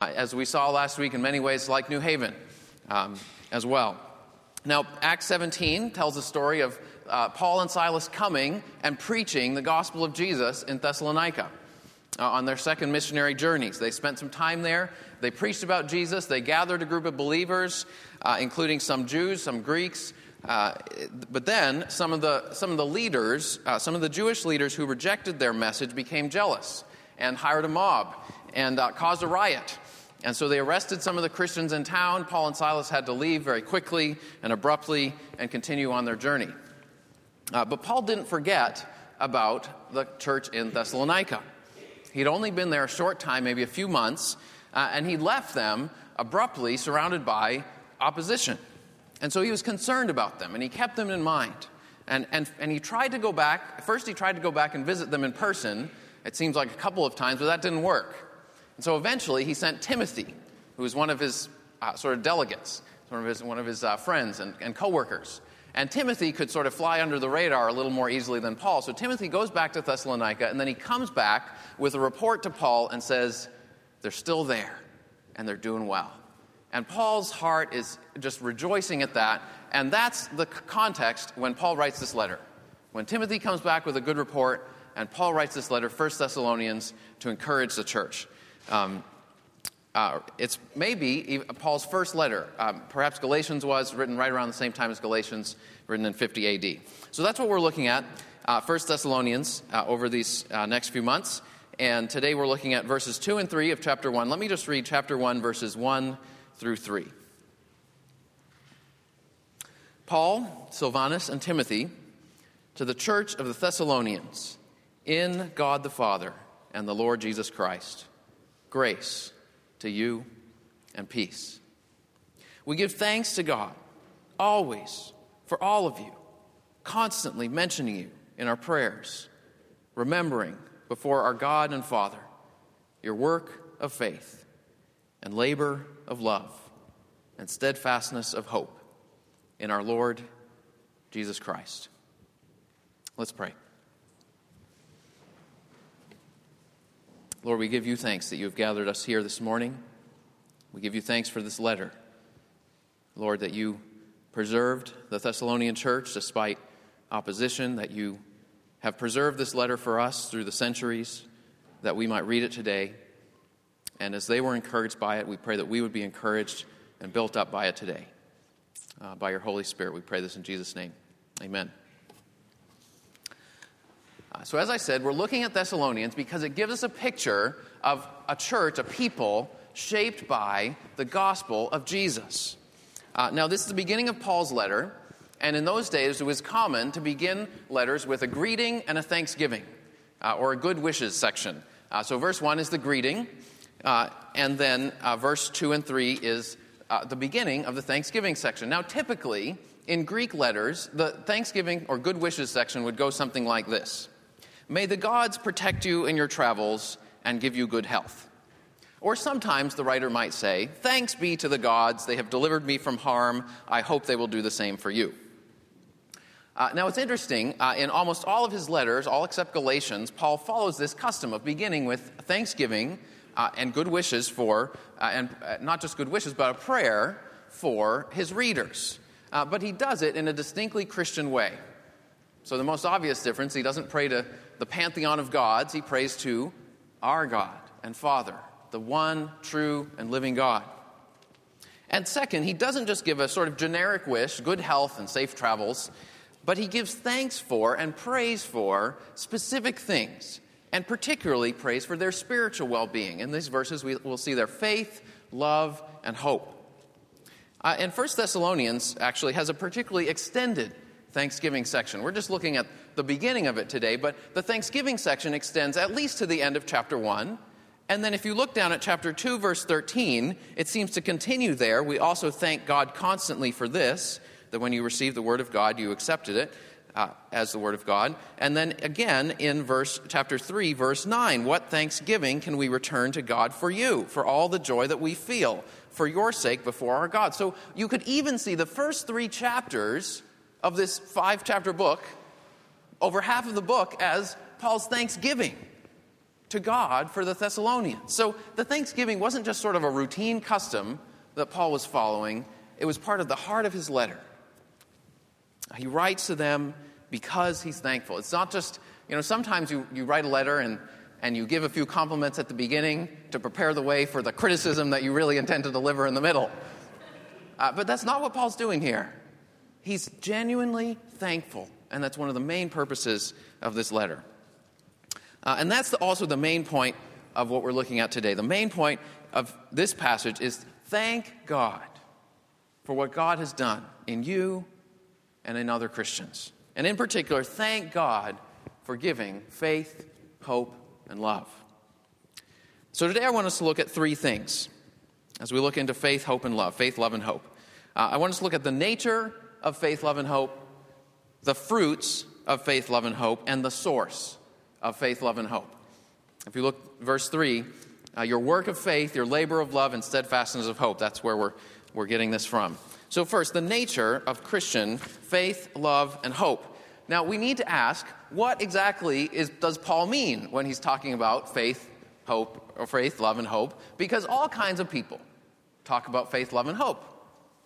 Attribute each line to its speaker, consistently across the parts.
Speaker 1: as we saw last week, in many ways like New Haven um, as well. Now, Acts 17 tells the story of uh, Paul and Silas coming and preaching the gospel of Jesus in Thessalonica uh, on their second missionary journeys. They spent some time there. They preached about Jesus. They gathered a group of believers, uh, including some Jews, some Greeks. Uh, but then some of the, some of the leaders, uh, some of the Jewish leaders who rejected their message became jealous and hired a mob and uh, caused a riot. And so they arrested some of the Christians in town. Paul and Silas had to leave very quickly and abruptly and continue on their journey. Uh, but Paul didn't forget about the church in Thessalonica. He'd only been there a short time, maybe a few months, uh, and he left them abruptly surrounded by opposition. And so he was concerned about them, and he kept them in mind. And, and, and he tried to go back. First, he tried to go back and visit them in person. It seems like a couple of times, but that didn't work. And so eventually he sent Timothy, who was one of his uh, sort of delegates, one of his, one of his uh, friends and, and coworkers. And Timothy could sort of fly under the radar a little more easily than Paul. So Timothy goes back to Thessalonica, and then he comes back with a report to Paul and says, They're still there, and they're doing well. And Paul's heart is just rejoicing at that. And that's the context when Paul writes this letter. When Timothy comes back with a good report, and Paul writes this letter, 1 Thessalonians, to encourage the church. Um, uh, it's maybe Paul's first letter. Um, perhaps Galatians was written right around the same time as Galatians, written in 50 AD. So that's what we're looking at, uh, 1 Thessalonians, uh, over these uh, next few months. And today we're looking at verses 2 and 3 of chapter 1. Let me just read chapter 1, verses 1 through 3. Paul, Silvanus, and Timothy to the church of the Thessalonians in God the Father and the Lord Jesus Christ grace to you and peace. We give thanks to God always for all of you, constantly mentioning you in our prayers, remembering before our God and Father your work of faith and labor of love and steadfastness of hope in our Lord Jesus Christ. Let's pray. Lord, we give you thanks that you have gathered us here this morning. We give you thanks for this letter. Lord, that you preserved the Thessalonian church despite opposition, that you have preserved this letter for us through the centuries, that we might read it today. And as they were encouraged by it, we pray that we would be encouraged and built up by it today. Uh, by your Holy Spirit, we pray this in Jesus' name. Amen. Uh, so, as I said, we're looking at Thessalonians because it gives us a picture of a church, a people shaped by the gospel of Jesus. Uh, now, this is the beginning of Paul's letter, and in those days it was common to begin letters with a greeting and a thanksgiving, uh, or a good wishes section. Uh, so, verse 1 is the greeting, uh, and then uh, verse 2 and 3 is the beginning of the thanksgiving section. Now, typically, in Greek letters, the thanksgiving or good wishes section would go something like this May the gods protect you in your travels and give you good health. Or sometimes the writer might say, Thanks be to the gods, they have delivered me from harm. I hope they will do the same for you. Uh, now, it's interesting, uh, in almost all of his letters, all except Galatians, Paul follows this custom of beginning with thanksgiving uh, and good wishes for, uh, and uh, not just good wishes, but a prayer for his readers. Uh, but he does it in a distinctly Christian way. So, the most obvious difference, he doesn't pray to the pantheon of gods, he prays to our God and Father, the one true and living God. And second, he doesn't just give a sort of generic wish, good health and safe travels, but he gives thanks for and praise for specific things, and particularly praise for their spiritual well being. In these verses, we will see their faith, love, and hope. Uh, and First Thessalonians actually has a particularly extended Thanksgiving section. We're just looking at the beginning of it today, but the Thanksgiving section extends at least to the end of chapter 1. And then if you look down at chapter 2, verse 13, it seems to continue there. We also thank God constantly for this, that when you received the word of God, you accepted it. Uh, as the word of God. And then again in verse chapter 3 verse 9, what thanksgiving can we return to God for you for all the joy that we feel for your sake before our God. So you could even see the first 3 chapters of this five chapter book, over half of the book, as Paul's thanksgiving. to God for the Thessalonians. So the Thanksgiving wasn't just sort of a routine custom that Paul was following, it was part of the heart of his letter. He writes to them because he's thankful. It's not just, you know, sometimes you, you write a letter and, and you give a few compliments at the beginning to prepare the way for the criticism that you really intend to deliver in the middle. Uh, but that's not what Paul's doing here. He's genuinely thankful, and that's one of the main purposes of this letter. Uh, and that's the, also the main point of what we're looking at today. The main point of this passage is thank God for what God has done in you and in other Christians. And in particular, thank God for giving faith, hope, and love. So today I want us to look at three things as we look into faith, hope, and love. Faith, love, and hope. Uh, I want us to look at the nature of faith, love, and hope, the fruits of faith, love, and hope, and the source of faith, love, and hope. If you look, verse 3, uh, your work of faith, your labor of love, and steadfastness of hope. That's where we're, we're getting this from. So, first, the nature of Christian faith, love, and hope. Now, we need to ask what exactly is, does Paul mean when he's talking about faith, hope, or faith, love, and hope? Because all kinds of people talk about faith, love, and hope,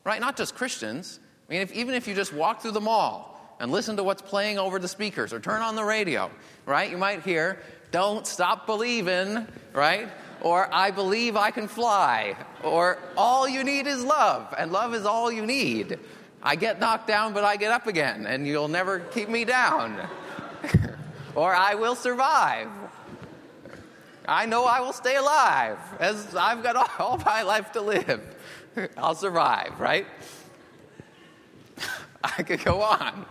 Speaker 1: right? Not just Christians. I mean, if, even if you just walk through the mall and listen to what's playing over the speakers or turn on the radio, right? You might hear, Don't stop believing, right? Or I believe I can fly. Or all you need is love, and love is all you need. I get knocked down, but I get up again, and you'll never keep me down. or I will survive. I know I will stay alive, as I've got all, all my life to live. I'll survive, right? I could go on.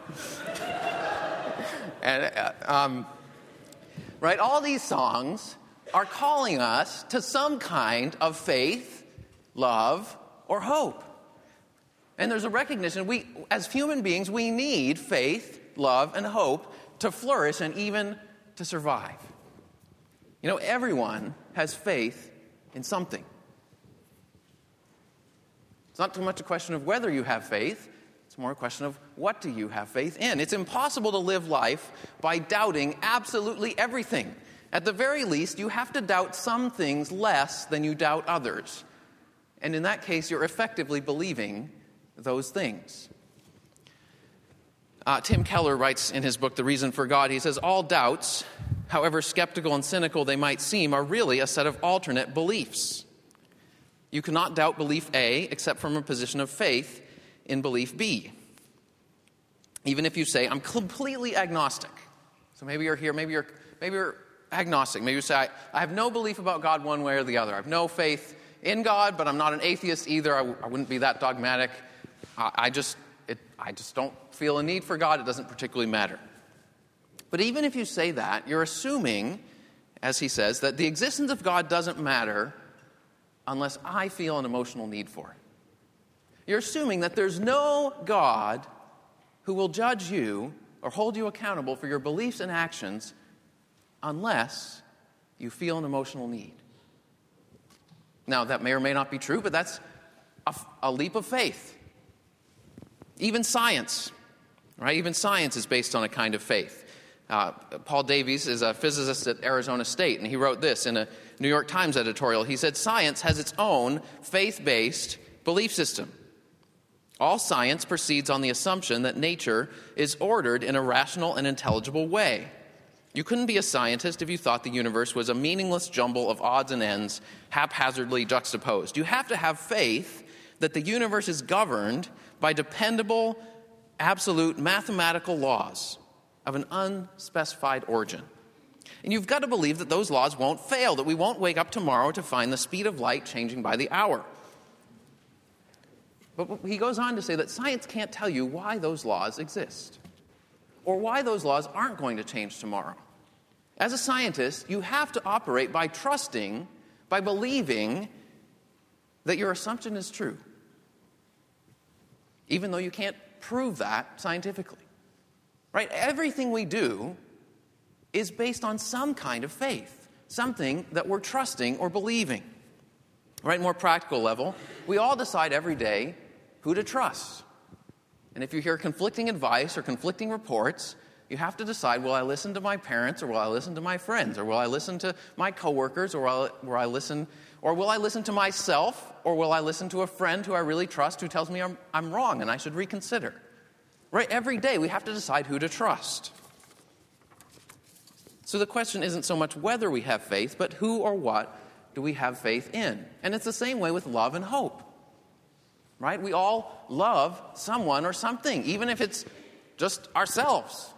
Speaker 1: and, uh, um, right, all these songs are calling us to some kind of faith, love, or hope. And there's a recognition we, as human beings, we need faith, love, and hope to flourish and even to survive. You know, everyone has faith in something. It's not too much a question of whether you have faith, it's more a question of what do you have faith in? It's impossible to live life by doubting absolutely everything. At the very least, you have to doubt some things less than you doubt others. And in that case, you're effectively believing those things. Uh, Tim Keller writes in his book, The Reason for God, he says, All doubts, however skeptical and cynical they might seem, are really a set of alternate beliefs. You cannot doubt belief A except from a position of faith in belief B. Even if you say, I'm completely agnostic. So maybe you're here, maybe you're, maybe you're agnostic. Maybe you say, I, I have no belief about God one way or the other. I have no faith in God, but I'm not an atheist either. I wouldn't be that dogmatic. I, I just, it, I just don't feel a need for God. It doesn't particularly matter. But even if you say that, you're assuming, as he says, that the existence of God doesn't matter unless I feel an emotional need for it. You're assuming that there's no God who will judge you or hold you accountable for your beliefs and actions unless you feel an emotional need. Now, that may or may not be true, but that's a, a leap of faith. Even science, right? Even science is based on a kind of faith. Uh, Paul Davies is a physicist at Arizona State, and he wrote this in a New York Times editorial. He said, Science has its own faith based belief system. All science proceeds on the assumption that nature is ordered in a rational and intelligible way. You couldn't be a scientist if you thought the universe was a meaningless jumble of odds and ends, haphazardly juxtaposed. You have to have faith that the universe is governed by dependable, absolute mathematical laws of an unspecified origin. And you've got to believe that those laws won't fail, that we won't wake up tomorrow to find the speed of light changing by the hour. But he goes on to say that science can't tell you why those laws exist or why those laws aren't going to change tomorrow. As a scientist, you have to operate by trusting, by believing that your assumption is true, even though you can't prove that scientifically. Right? Everything we do is based on some kind of faith, something that we're trusting or believing. Right? More practical level, we all decide every day who to trust. And if you hear conflicting advice or conflicting reports, you have to decide will I listen to my parents or will I listen to my friends or will I listen to my coworkers or will I, will I listen or will I listen to myself or will I listen to a friend who I really trust who tells me I'm, I'm wrong and I should reconsider? Right? Every day we have to decide who to trust. So the question isn't so much whether we have faith, but who or what do we have faith in? And it's the same way with love and hope. Right? We all love someone or something, even if it's just ourselves.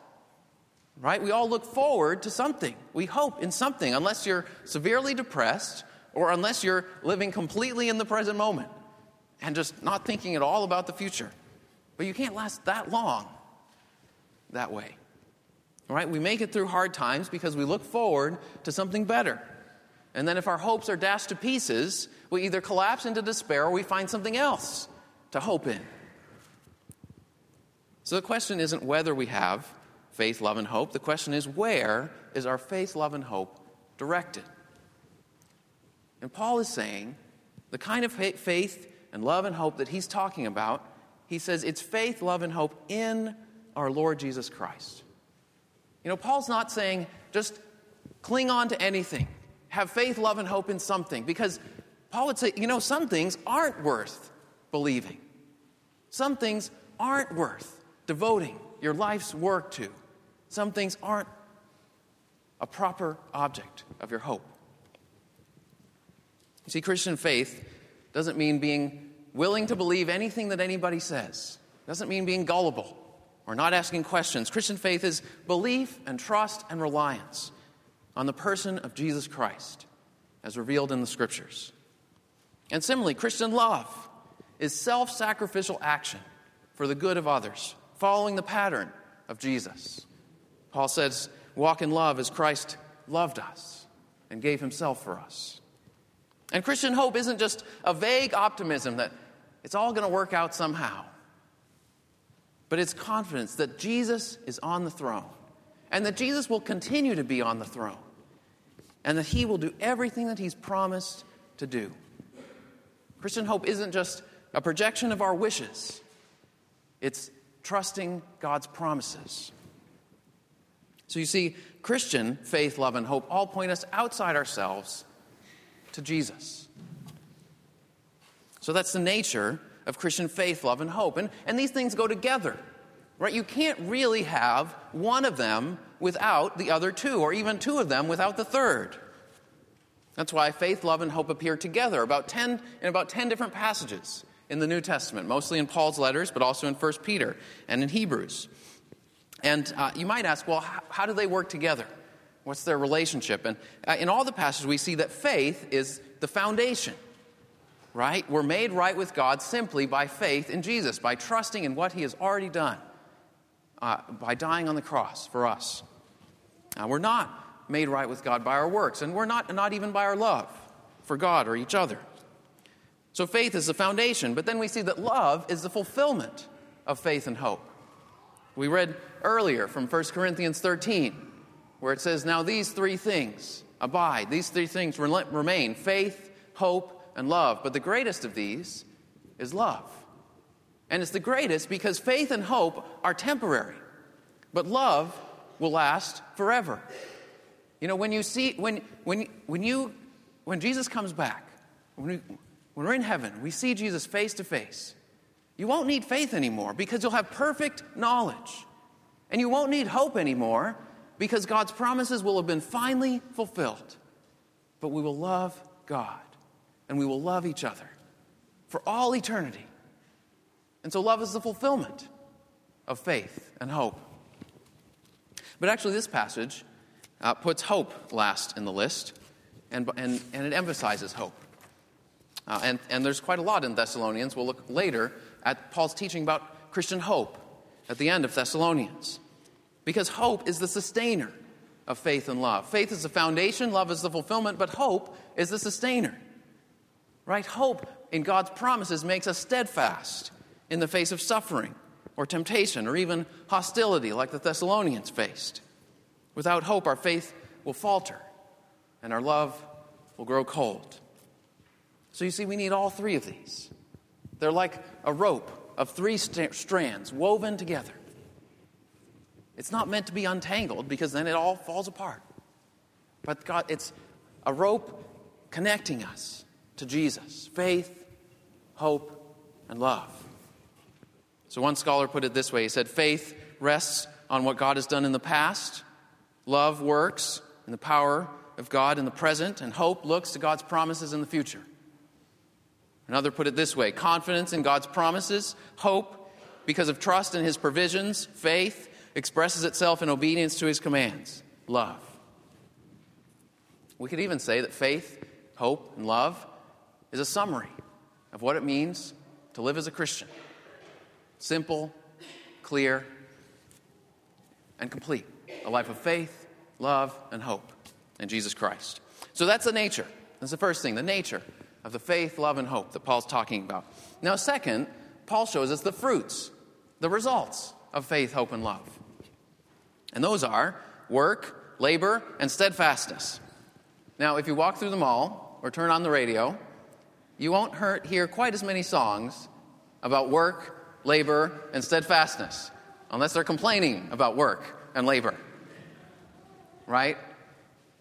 Speaker 1: Right? We all look forward to something. We hope in something, unless you're severely depressed or unless you're living completely in the present moment and just not thinking at all about the future. But you can't last that long that way. Right? We make it through hard times because we look forward to something better. And then if our hopes are dashed to pieces, we either collapse into despair or we find something else to hope in. So the question isn't whether we have faith, love, and hope. The question is where is our faith, love, and hope directed? And Paul is saying the kind of faith and love and hope that he's talking about, he says it's faith, love, and hope in our Lord Jesus Christ. You know, Paul's not saying just cling on to anything, have faith, love, and hope in something, because Paul would say, you know, some things aren't worth believing. Some things aren't worth devoting your life's work to. Some things aren't a proper object of your hope. You see, Christian faith doesn't mean being willing to believe anything that anybody says, it doesn't mean being gullible or not asking questions. Christian faith is belief and trust and reliance on the person of Jesus Christ as revealed in the scriptures. And similarly, Christian love is self sacrificial action for the good of others, following the pattern of Jesus. Paul says, Walk in love as Christ loved us and gave himself for us. And Christian hope isn't just a vague optimism that it's all going to work out somehow, but it's confidence that Jesus is on the throne and that Jesus will continue to be on the throne and that he will do everything that he's promised to do. Christian hope isn't just a projection of our wishes, it's trusting God's promises. So you see, Christian faith, love, and hope all point us outside ourselves to Jesus. So that's the nature of Christian faith, love, and hope. And, and these things go together, right? You can't really have one of them without the other two, or even two of them without the third. That's why faith, love, and hope appear together about 10, in about 10 different passages in the New Testament, mostly in Paul's letters, but also in 1 Peter and in Hebrews. And uh, you might ask, well, how, how, do they work together? What's their relationship? And uh, in all the passages, we see that faith is the foundation, right? We're made right with God simply by faith in Jesus, by trusting in what He has already done, uh, by dying on the cross for us. we're not made right with God by our works, and we're not, not even by our love for God or each other. So faith is the foundation, but then we see that love is the fulfillment of faith and hope. We read earlier from 1 Corinthians 13, where it says, Now these three things abide, these three things remain faith, hope, and love. But the greatest of these is love. And it's the greatest because faith and hope are temporary, but love will last forever. You know, when you see, when, when, when you, when Jesus comes back, when we, when we're in heaven, we see Jesus face to face. You won't need faith anymore because you'll have perfect knowledge. And you won't need hope anymore because God's promises will have been finally fulfilled. But we will love God and we will love each other for all eternity. And so, love is the fulfillment of faith and hope. But actually, this passage uh, puts hope last in the list, and, and, and it emphasizes hope. Uh, and, and there's quite a lot in Thessalonians. We'll look later at Paul's teaching about Christian hope at the end of Thessalonians. Because hope is the sustainer of faith and love. Faith is the foundation, love is the fulfillment, but hope is the sustainer. Right? Hope in God's promises makes us steadfast in the face of suffering or temptation or even hostility like the Thessalonians faced. Without hope, our faith will falter and our love will grow cold. So you see, we need all three of these. They're like a rope of three st- strands woven together. It's not meant to be untangled because then it all falls apart. But God, it's a rope connecting us to Jesus faith, hope, and love. So one scholar put it this way he said, Faith rests on what God has done in the past, love works in the power of God in the present, and hope looks to God's promises in the future. Another put it this way confidence in God's promises, hope because of trust in his provisions, faith expresses itself in obedience to his commands, love. We could even say that faith, hope, and love is a summary of what it means to live as a Christian. Simple, clear, and complete. A life of faith, love, and hope in Jesus Christ. So that's the nature. That's the first thing, the nature of the faith, love, and hope that Paul's talking about. Now, second, Paul shows us the fruits, the results of faith, hope, and love. And those are work, labor, and steadfastness. Now, if you walk through the mall or turn on the radio, you won't hear quite as many songs about work, labor, and steadfastness, unless they're complaining about work and labor. Right?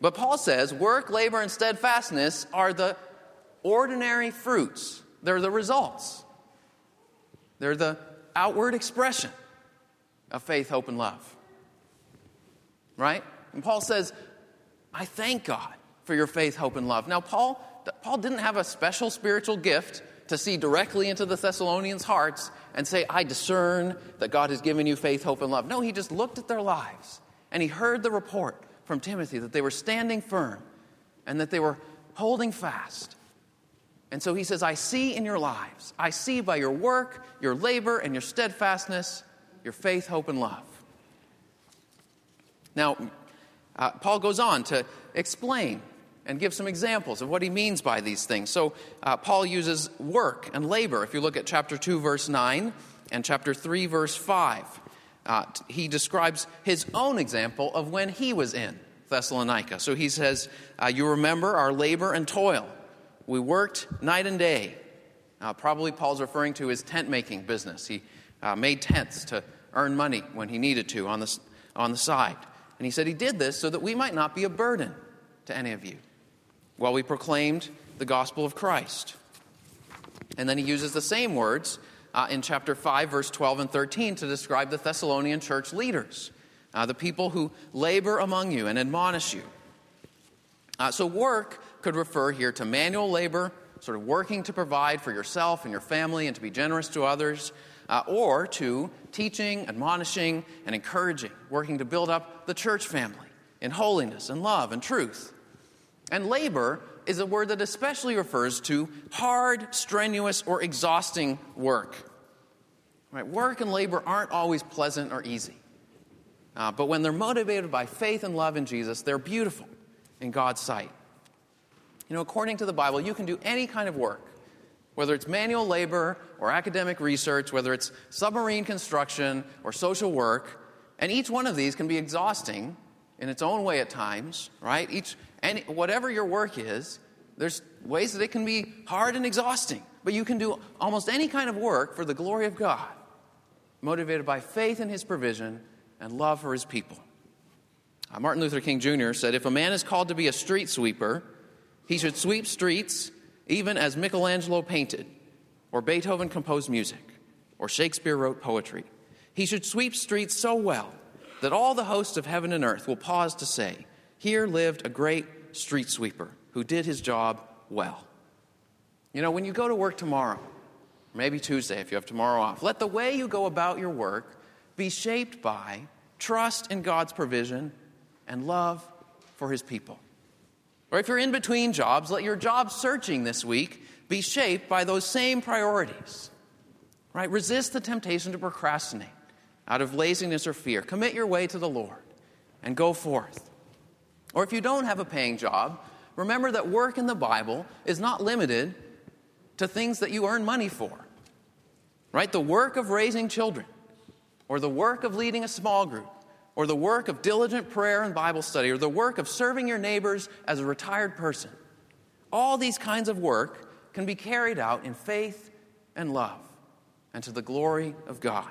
Speaker 1: But Paul says work, labor, and steadfastness are the ordinary fruits, they're the results, they're the outward expression of faith, hope, and love. Right? And Paul says, I thank God for your faith, hope, and love. Now, Paul, Paul didn't have a special spiritual gift to see directly into the Thessalonians' hearts and say, I discern that God has given you faith, hope, and love. No, he just looked at their lives and he heard the report from Timothy that they were standing firm and that they were holding fast. And so he says, I see in your lives, I see by your work, your labor, and your steadfastness, your faith, hope, and love. Now, uh, Paul goes on to explain and give some examples of what he means by these things. So, uh, Paul uses work and labor. If you look at chapter 2, verse 9, and chapter 3, verse 5, uh, he describes his own example of when he was in Thessalonica. So he says, uh, You remember our labor and toil. We worked night and day. Uh, probably Paul's referring to his tent making business. He uh, made tents to earn money when he needed to on the, on the side. And he said he did this so that we might not be a burden to any of you while we proclaimed the gospel of Christ. And then he uses the same words uh, in chapter 5, verse 12 and 13 to describe the Thessalonian church leaders, uh, the people who labor among you and admonish you. Uh, so, work could refer here to manual labor, sort of working to provide for yourself and your family and to be generous to others, uh, or to teaching, admonishing, and encouraging, working to build up the church family in holiness and love and truth. And labor is a word that especially refers to hard, strenuous, or exhausting work. Right? Work and labor aren't always pleasant or easy. Uh, but when they're motivated by faith and love in Jesus, they're beautiful in God's sight. You know, according to the Bible, you can do any kind of work, whether it's manual labor or academic research, whether it's submarine construction or social work, and each one of these can be exhausting in its own way at times, right? Each, any, whatever your work is, there's ways that it can be hard and exhausting. But you can do almost any kind of work for the glory of God, motivated by faith in His provision and love for His people. Uh, Martin Luther King Jr. said If a man is called to be a street sweeper, he should sweep streets even as Michelangelo painted, or Beethoven composed music, or Shakespeare wrote poetry. He should sweep streets so well that all the hosts of heaven and earth will pause to say, Here lived a great street sweeper who did his job well. You know, when you go to work tomorrow, maybe Tuesday if you have tomorrow off, let the way you go about your work be shaped by trust in God's provision and love for his people. Or if you're in between jobs, let your job searching this week be shaped by those same priorities. Right? Resist the temptation to procrastinate out of laziness or fear. Commit your way to the Lord and go forth. Or if you don't have a paying job, remember that work in the Bible is not limited to things that you earn money for. Right? The work of raising children, or the work of leading a small group, or the work of diligent prayer and Bible study, or the work of serving your neighbors as a retired person. All these kinds of work can be carried out in faith and love and to the glory of God.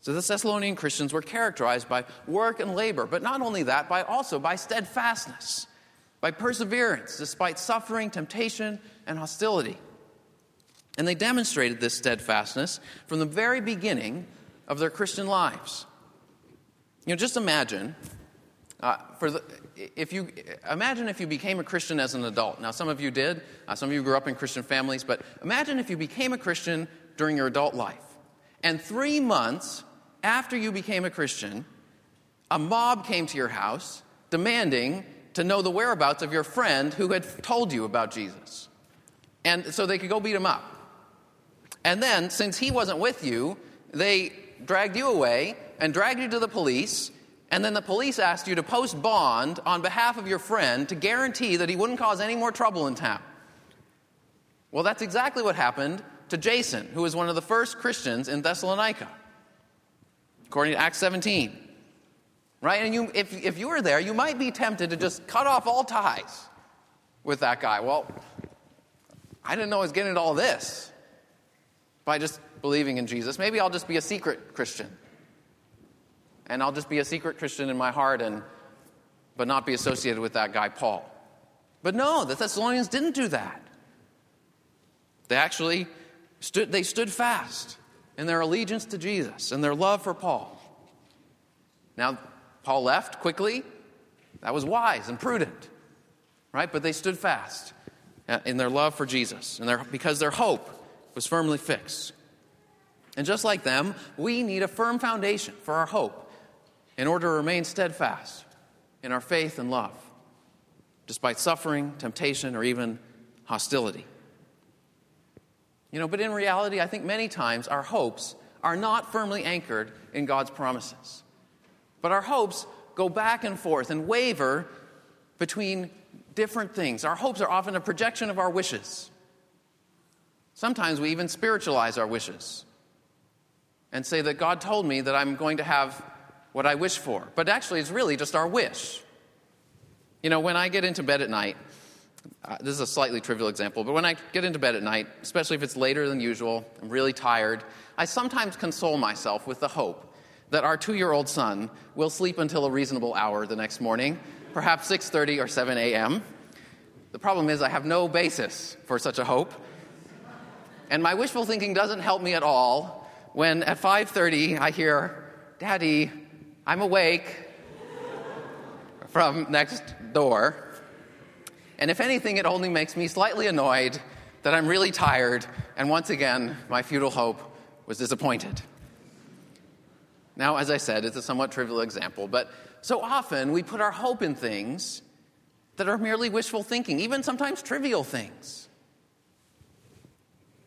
Speaker 1: So the Thessalonian Christians were characterized by work and labor, but not only that, by also by steadfastness, by perseverance, despite suffering, temptation, and hostility. And they demonstrated this steadfastness from the very beginning of their Christian lives. You know, just imagine uh, for the, if you imagine if you became a Christian as an adult. Now, some of you did. Uh, some of you grew up in Christian families, but imagine if you became a Christian during your adult life, and three months after you became a Christian, a mob came to your house demanding to know the whereabouts of your friend who had told you about Jesus, and so they could go beat him up. And then, since he wasn't with you, they dragged you away and dragged you to the police and then the police asked you to post bond on behalf of your friend to guarantee that he wouldn't cause any more trouble in town. Well, that's exactly what happened to Jason, who was one of the first Christians in Thessalonica, according to Acts 17. Right? And you, if, if you were there, you might be tempted to just cut off all ties with that guy. Well, I didn't know I was getting into all this by just believing in Jesus. Maybe I'll just be a secret Christian and I'll just be a secret Christian in my heart and but not be associated with that guy Paul. But no, the Thessalonians didn't do that. They actually stood they stood fast in their allegiance to Jesus and their love for Paul. Now, Paul left quickly. That was wise and prudent. Right? But they stood fast in their love for Jesus and their, because their hope was firmly fixed. And just like them, we need a firm foundation for our hope in order to remain steadfast in our faith and love, despite suffering, temptation, or even hostility. You know, but in reality, I think many times our hopes are not firmly anchored in God's promises. But our hopes go back and forth and waver between different things. Our hopes are often a projection of our wishes. Sometimes we even spiritualize our wishes and say that God told me that I'm going to have what I wish for. But actually, it's really just our wish. You know, when I get into bed at night, uh, this is a slightly trivial example, but when I get into bed at night, especially if it's later than usual, I'm really tired, I sometimes console myself with the hope that our 2-year-old son will sleep until a reasonable hour the next morning, perhaps 6:30 or 7 a.m. The problem is I have no basis for such a hope. And my wishful thinking doesn't help me at all when at 5:30 I hear, "Daddy, I'm awake from next door. And if anything, it only makes me slightly annoyed that I'm really tired, and once again, my futile hope was disappointed. Now, as I said, it's a somewhat trivial example, but so often we put our hope in things that are merely wishful thinking, even sometimes trivial things.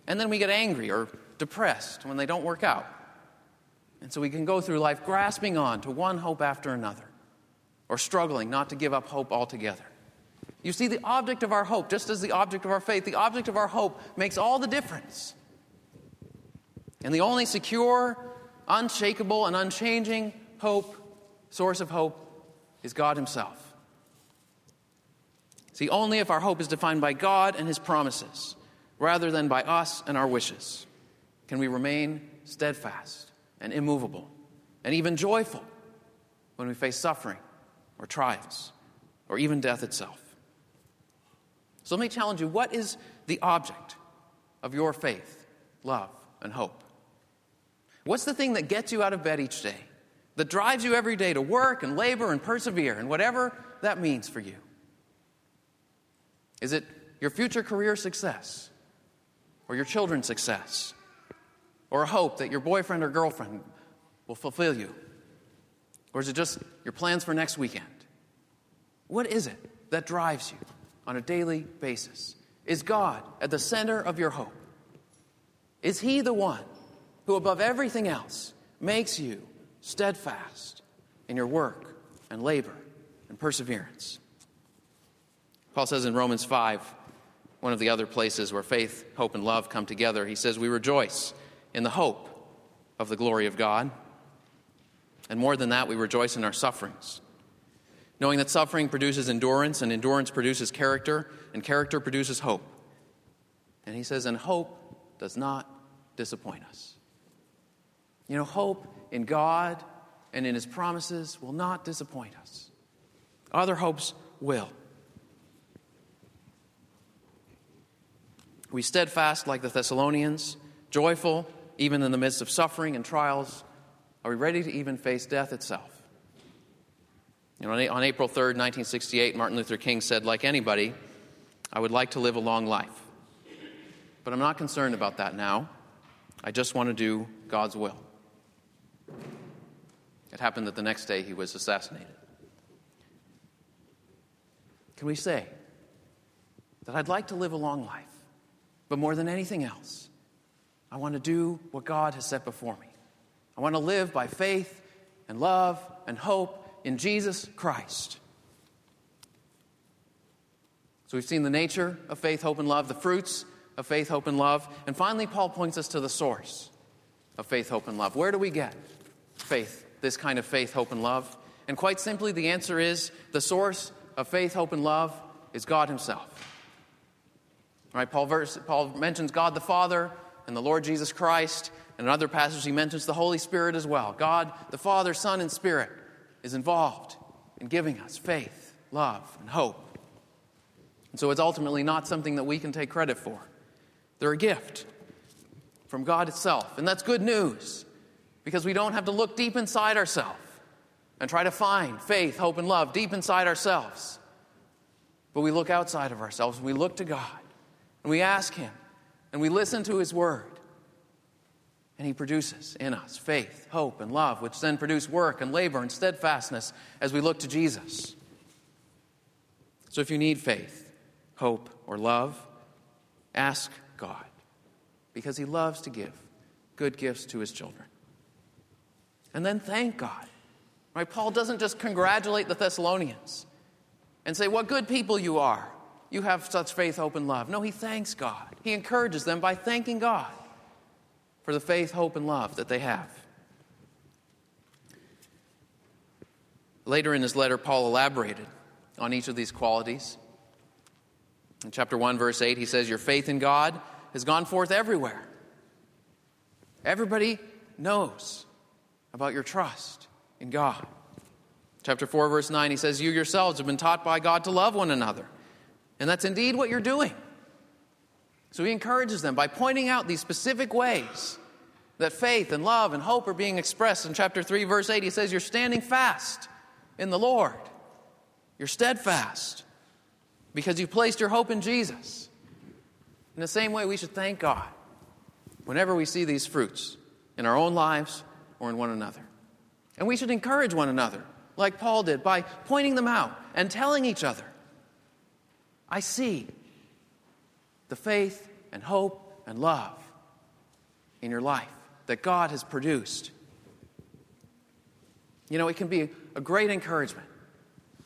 Speaker 1: And then we get angry or depressed when they don't work out. And so we can go through life grasping on to one hope after another, or struggling not to give up hope altogether. You see, the object of our hope, just as the object of our faith, the object of our hope makes all the difference. And the only secure, unshakable, and unchanging hope, source of hope, is God Himself. See, only if our hope is defined by God and His promises, rather than by us and our wishes, can we remain steadfast and immovable and even joyful when we face suffering or trials or even death itself. So let me challenge you what is the object of your faith, love, and hope? What's the thing that gets you out of bed each day, that drives you every day to work and labor and persevere and whatever that means for you? Is it your future career success or your children's success or a hope that your boyfriend or girlfriend will fulfill you? Or is it just your plans for next weekend? What is it that drives you on a daily basis? Is God at the center of your hope? Is He the one who, above everything else, makes you steadfast in your work and labor and perseverance? Paul says in Romans 5, one of the other places where faith, hope, and love come together, he says, We rejoice in the hope of the glory of God. And more than that, we rejoice in our sufferings, knowing that suffering produces endurance, and endurance produces character, and character produces hope. And he says, and hope does not disappoint us. You know, hope in God and in His promises will not disappoint us. Other hopes will. We steadfast like the Thessalonians, joyful even in the midst of suffering and trials. Are we ready to even face death itself? You know, on April 3rd, 1968, Martin Luther King said, like anybody, I would like to live a long life. But I'm not concerned about that now. I just want to do God's will. It happened that the next day he was assassinated. Can we say that I'd like to live a long life, but more than anything else, I want to do what God has set before me? I want to live by faith and love and hope in Jesus Christ. So we've seen the nature of faith, hope, and love, the fruits of faith, hope, and love. And finally, Paul points us to the source of faith, hope, and love. Where do we get faith, this kind of faith, hope, and love? And quite simply, the answer is the source of faith, hope, and love is God Himself. Right? Paul, verse, Paul mentions God the Father and the Lord Jesus Christ. And in other passages, he mentions the Holy Spirit as well. God, the Father, Son, and Spirit is involved in giving us faith, love, and hope. And so it's ultimately not something that we can take credit for. They're a gift from God itself. And that's good news because we don't have to look deep inside ourselves and try to find faith, hope, and love deep inside ourselves. But we look outside of ourselves and we look to God and we ask Him and we listen to His Word and he produces in us faith, hope, and love, which then produce work and labor and steadfastness as we look to Jesus. So if you need faith, hope, or love, ask God, because he loves to give good gifts to his children. And then thank God. Right? Paul doesn't just congratulate the Thessalonians and say, What good people you are. You have such faith, hope, and love. No, he thanks God. He encourages them by thanking God for the faith, hope, and love that they have. Later in his letter, Paul elaborated on each of these qualities. In chapter 1, verse 8, he says, Your faith in God has gone forth everywhere. Everybody knows about your trust in God. Chapter 4, verse 9, he says, You yourselves have been taught by God to love one another. And that's indeed what you're doing. So he encourages them by pointing out these specific ways that faith and love and hope are being expressed. In chapter 3, verse 8, he says, You're standing fast in the Lord. You're steadfast because you've placed your hope in Jesus. In the same way, we should thank God whenever we see these fruits in our own lives or in one another. And we should encourage one another, like Paul did, by pointing them out and telling each other, I see the faith and hope and love in your life that God has produced. You know, it can be a great encouragement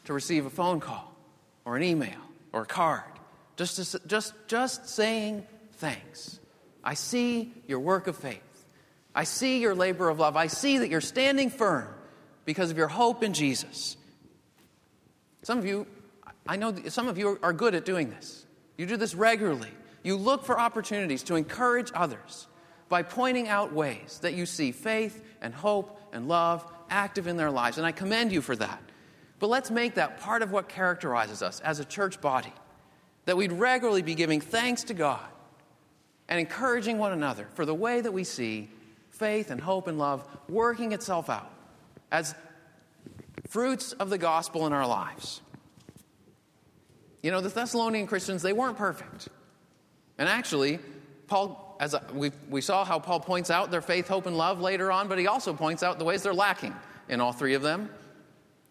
Speaker 1: to receive a phone call or an email or a card, just, to, just, just saying thanks. I see your work of faith. I see your labor of love. I see that you're standing firm because of your hope in Jesus. Some of you, I know some of you are good at doing this. You do this regularly. You look for opportunities to encourage others by pointing out ways that you see faith and hope and love active in their lives. And I commend you for that. But let's make that part of what characterizes us as a church body that we'd regularly be giving thanks to God and encouraging one another for the way that we see faith and hope and love working itself out as fruits of the gospel in our lives. You know, the Thessalonian Christians, they weren't perfect. And actually, Paul, as we, we saw how Paul points out their faith, hope, and love later on, but he also points out the ways they're lacking in all three of them.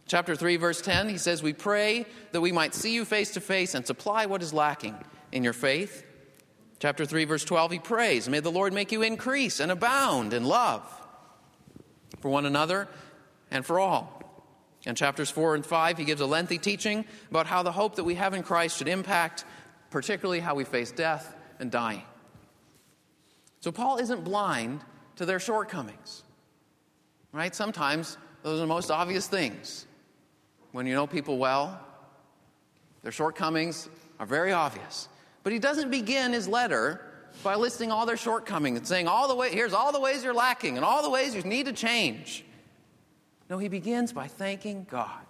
Speaker 1: Chapter 3, verse 10, he says, We pray that we might see you face to face and supply what is lacking in your faith. Chapter 3, verse 12, he prays, May the Lord make you increase and abound in love for one another and for all. In chapters 4 and 5, he gives a lengthy teaching about how the hope that we have in Christ should impact, particularly how we face death and dying. So Paul isn't blind to their shortcomings, right? Sometimes those are the most obvious things. When you know people well, their shortcomings are very obvious. But he doesn't begin his letter by listing all their shortcomings and saying, all the way, here's all the ways you're lacking and all the ways you need to change. No, he begins by thanking God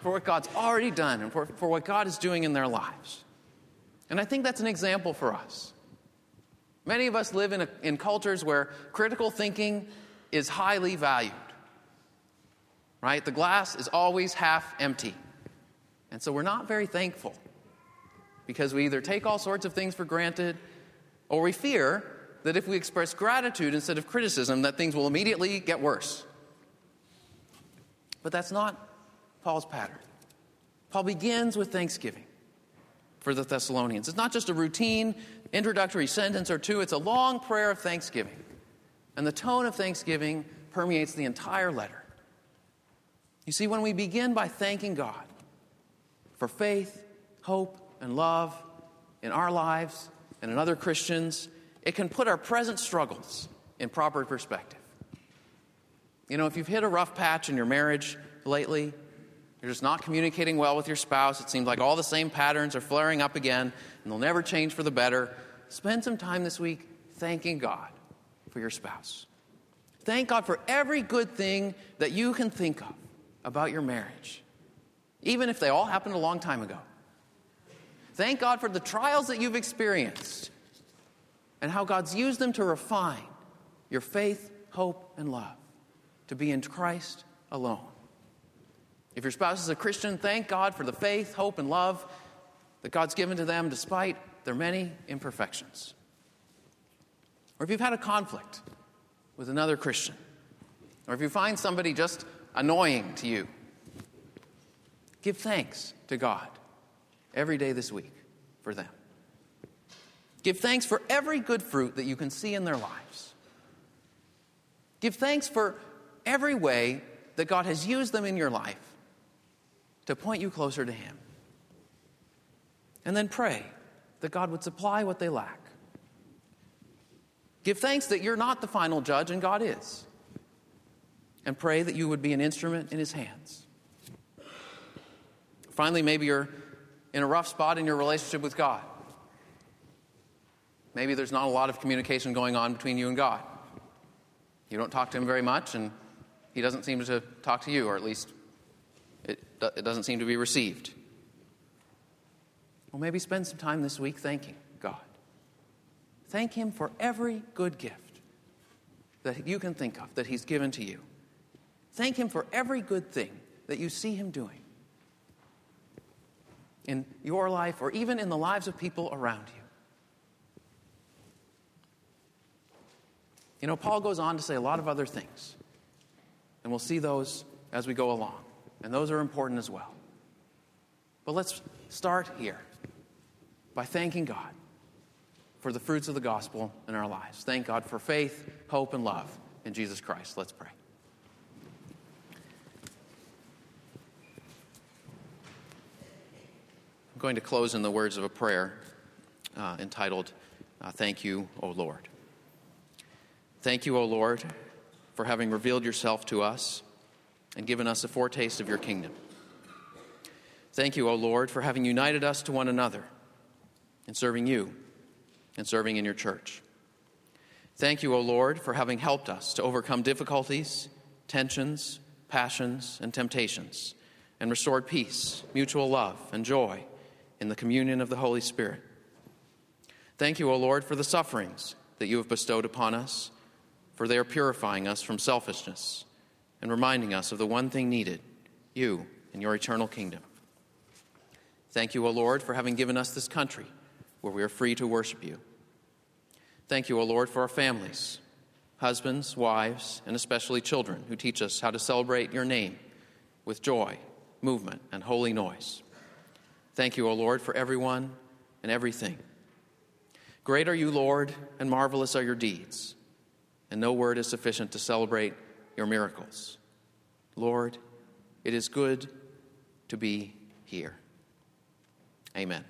Speaker 1: for what God's already done and for, for what God is doing in their lives. And I think that's an example for us. Many of us live in, a, in cultures where critical thinking is highly valued. Right? The glass is always half empty. And so we're not very thankful because we either take all sorts of things for granted or we fear that if we express gratitude instead of criticism that things will immediately get worse. But that's not Paul's pattern. Paul begins with thanksgiving for the Thessalonians. It's not just a routine introductory sentence or two, it's a long prayer of thanksgiving. And the tone of thanksgiving permeates the entire letter. You see, when we begin by thanking God for faith, hope, and love in our lives and in other Christians, it can put our present struggles in proper perspective. You know, if you've hit a rough patch in your marriage lately, you're just not communicating well with your spouse, it seems like all the same patterns are flaring up again, and they'll never change for the better. Spend some time this week thanking God for your spouse. Thank God for every good thing that you can think of about your marriage, even if they all happened a long time ago. Thank God for the trials that you've experienced and how God's used them to refine your faith, hope, and love to be in Christ alone. If your spouse is a Christian, thank God for the faith, hope, and love that God's given to them despite their many imperfections. Or if you've had a conflict with another Christian, or if you find somebody just annoying to you, give thanks to God every day this week for them. Give thanks for every good fruit that you can see in their lives. Give thanks for every way that God has used them in your life to point you closer to Him. And then pray that God would supply what they lack. Give thanks that you're not the final judge and God is. And pray that you would be an instrument in His hands. Finally, maybe you're in a rough spot in your relationship with God. Maybe there's not a lot of communication going on between you and God. You don't talk to Him very much, and He doesn't seem to talk to you, or at least it, it doesn't seem to be received. Well, maybe spend some time this week thanking God. Thank Him for every good gift that you can think of that He's given to you. Thank Him for every good thing that you see Him doing in your life or even in the lives of people around you. You know, Paul goes on to say a lot of other things, and we'll see those as we go along and those are important as well. But let's start here by thanking God for the fruits of the gospel in our lives. Thank God for faith, hope, and love in Jesus Christ. Let's pray. I'm going to close in the words of a prayer uh, entitled, uh, Thank You, O Lord. Thank you, O Lord, for having revealed yourself to us and given us a foretaste of your kingdom. Thank you, O Lord, for having united us to one another in serving you and serving in your church. Thank you, O Lord, for having helped us to overcome difficulties, tensions, passions, and temptations, and restored peace, mutual love, and joy in the communion of the Holy Spirit. Thank you, O Lord, for the sufferings that you have bestowed upon us, for they are purifying us from selfishness and reminding us of the one thing needed you and your eternal kingdom. Thank you, O Lord, for having given us this country where we are free to worship you. Thank you, O Lord, for our families, husbands, wives, and especially children who teach us how to celebrate your name with joy, movement, and holy noise. Thank you, O Lord, for everyone and everything. Great are you, Lord, and marvelous are your deeds, and no word is sufficient to celebrate your miracles. Lord, it is good to be here. Amen.